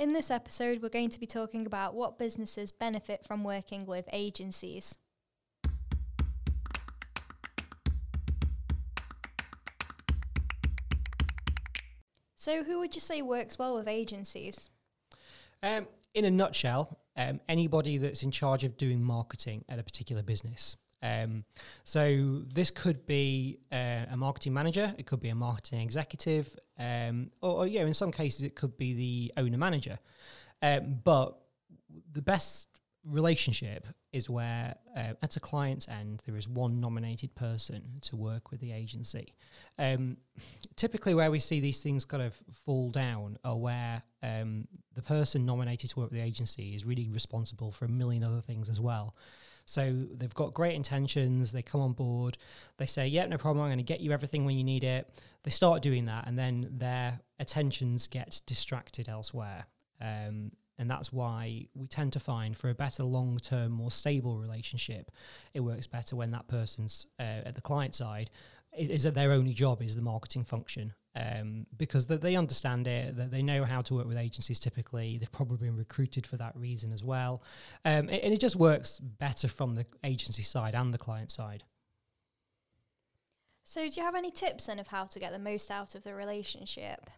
In this episode, we're going to be talking about what businesses benefit from working with agencies. So, who would you say works well with agencies? Um, in a nutshell, um, anybody that's in charge of doing marketing at a particular business. Um, so this could be uh, a marketing manager, it could be a marketing executive, um, or, or yeah, in some cases it could be the owner manager. Um, but the best relationship is where uh, at a client's end there is one nominated person to work with the agency um, typically where we see these things kind of fall down are where um, the person nominated to work with the agency is really responsible for a million other things as well so they've got great intentions they come on board they say yeah no problem i'm going to get you everything when you need it. They start doing that and then their attentions get distracted elsewhere. Um, and that's why we tend to find for a better long term, more stable relationship, it works better when that person's uh, at the client side is, is that their only job is the marketing function. Um, because th- they understand it, that they know how to work with agencies typically. They've probably been recruited for that reason as well. Um, it, and it just works better from the agency side and the client side. So, do you have any tips then of how to get the most out of the relationship?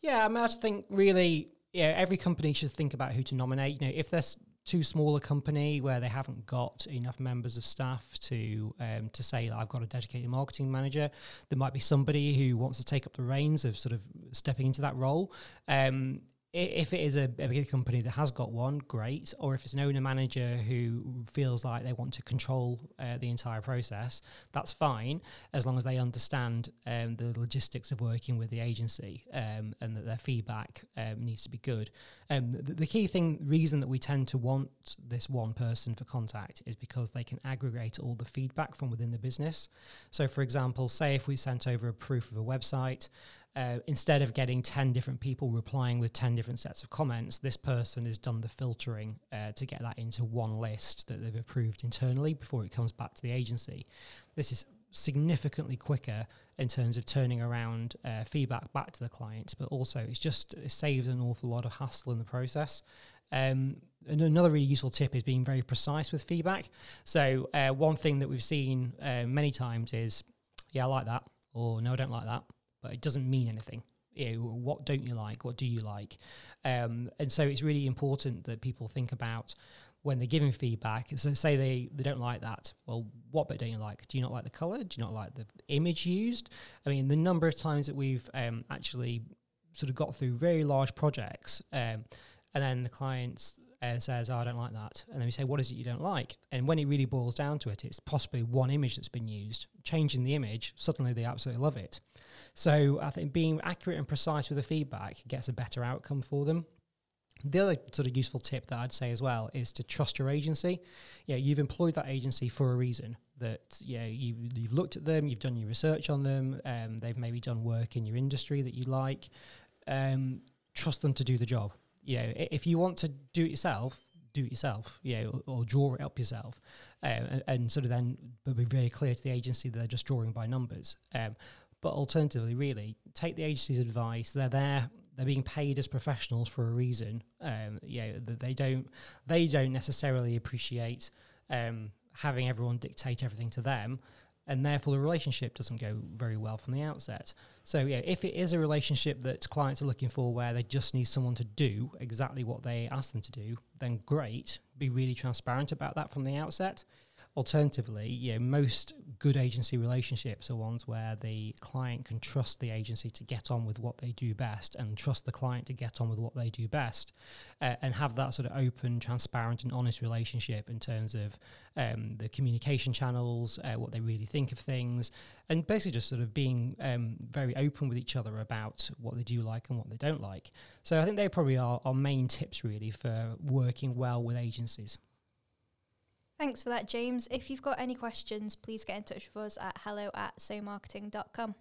Yeah, I mean, I just think really yeah, every company should think about who to nominate. You know, if there's too small a company where they haven't got enough members of staff to um, to say I've got a dedicated marketing manager. There might be somebody who wants to take up the reins of sort of stepping into that role. Um, if it is a, a big company that has got one, great. Or if it's an owner manager who feels like they want to control uh, the entire process, that's fine, as long as they understand um, the logistics of working with the agency um, and that their feedback um, needs to be good. Um, the, the, key thing, reason that we tend to want this one person for contact is because they can aggregate all the feedback from within the business. So, for example, say if we sent over a proof of a website, uh, instead of getting 10 different people replying with 10 different sets of comments, this person has done the filtering uh, to get that into one list that they've approved internally before it comes back to the agency. This is significantly quicker in terms of turning around uh, feedback back to the client, but also it's just it saves an awful lot of hassle in the process. Um, and another really useful tip is being very precise with feedback. So uh, one thing that we've seen uh, many times is, yeah, I like that, or no, I don't like that but it doesn't mean anything. You know, what don't you like? What do you like? Um, and so it's really important that people think about when they're giving feedback. So say they, they don't like that. Well, what bit don't you like? Do you not like the color? Do you not like the image used? I mean, the number of times that we've um, actually sort of got through very large projects, um, and then the clients uh, says, oh, I don't like that. And then we say, what is it you don't like? And when it really boils down to it, it's possibly one image that's been used. Changing the image, suddenly they absolutely love it. So I think being accurate and precise with the feedback gets a better outcome for them. The other sort of useful tip that I'd say as well is to trust your agency. Yeah, you've employed that agency for a reason. That yeah, you've, you've looked at them, you've done your research on them. Um, they've maybe done work in your industry that you like. Um, trust them to do the job. You know, if you want to do it yourself, do it yourself, yeah, or, or, draw it up yourself, um, and, and, sort of then be very clear to the agency that they're just drawing by numbers. Um, but alternatively, really, take the agency's advice. They're there. They're being paid as professionals for a reason. Um, yeah, they don't. They don't necessarily appreciate um, having everyone dictate everything to them, and therefore the relationship doesn't go very well from the outset. So yeah, if it is a relationship that clients are looking for where they just need someone to do exactly what they ask them to do, then great. Be really transparent about that from the outset. Alternatively, you know, most good agency relationships are ones where the client can trust the agency to get on with what they do best and trust the client to get on with what they do best uh, and have that sort of open, transparent, and honest relationship in terms of um, the communication channels, uh, what they really think of things, and basically just sort of being um, very open with each other about what they do like and what they don't like. So I think they probably are our main tips really for working well with agencies. Thanks for that, James. If you've got any questions, please get in touch with us at hello at somarketing.com.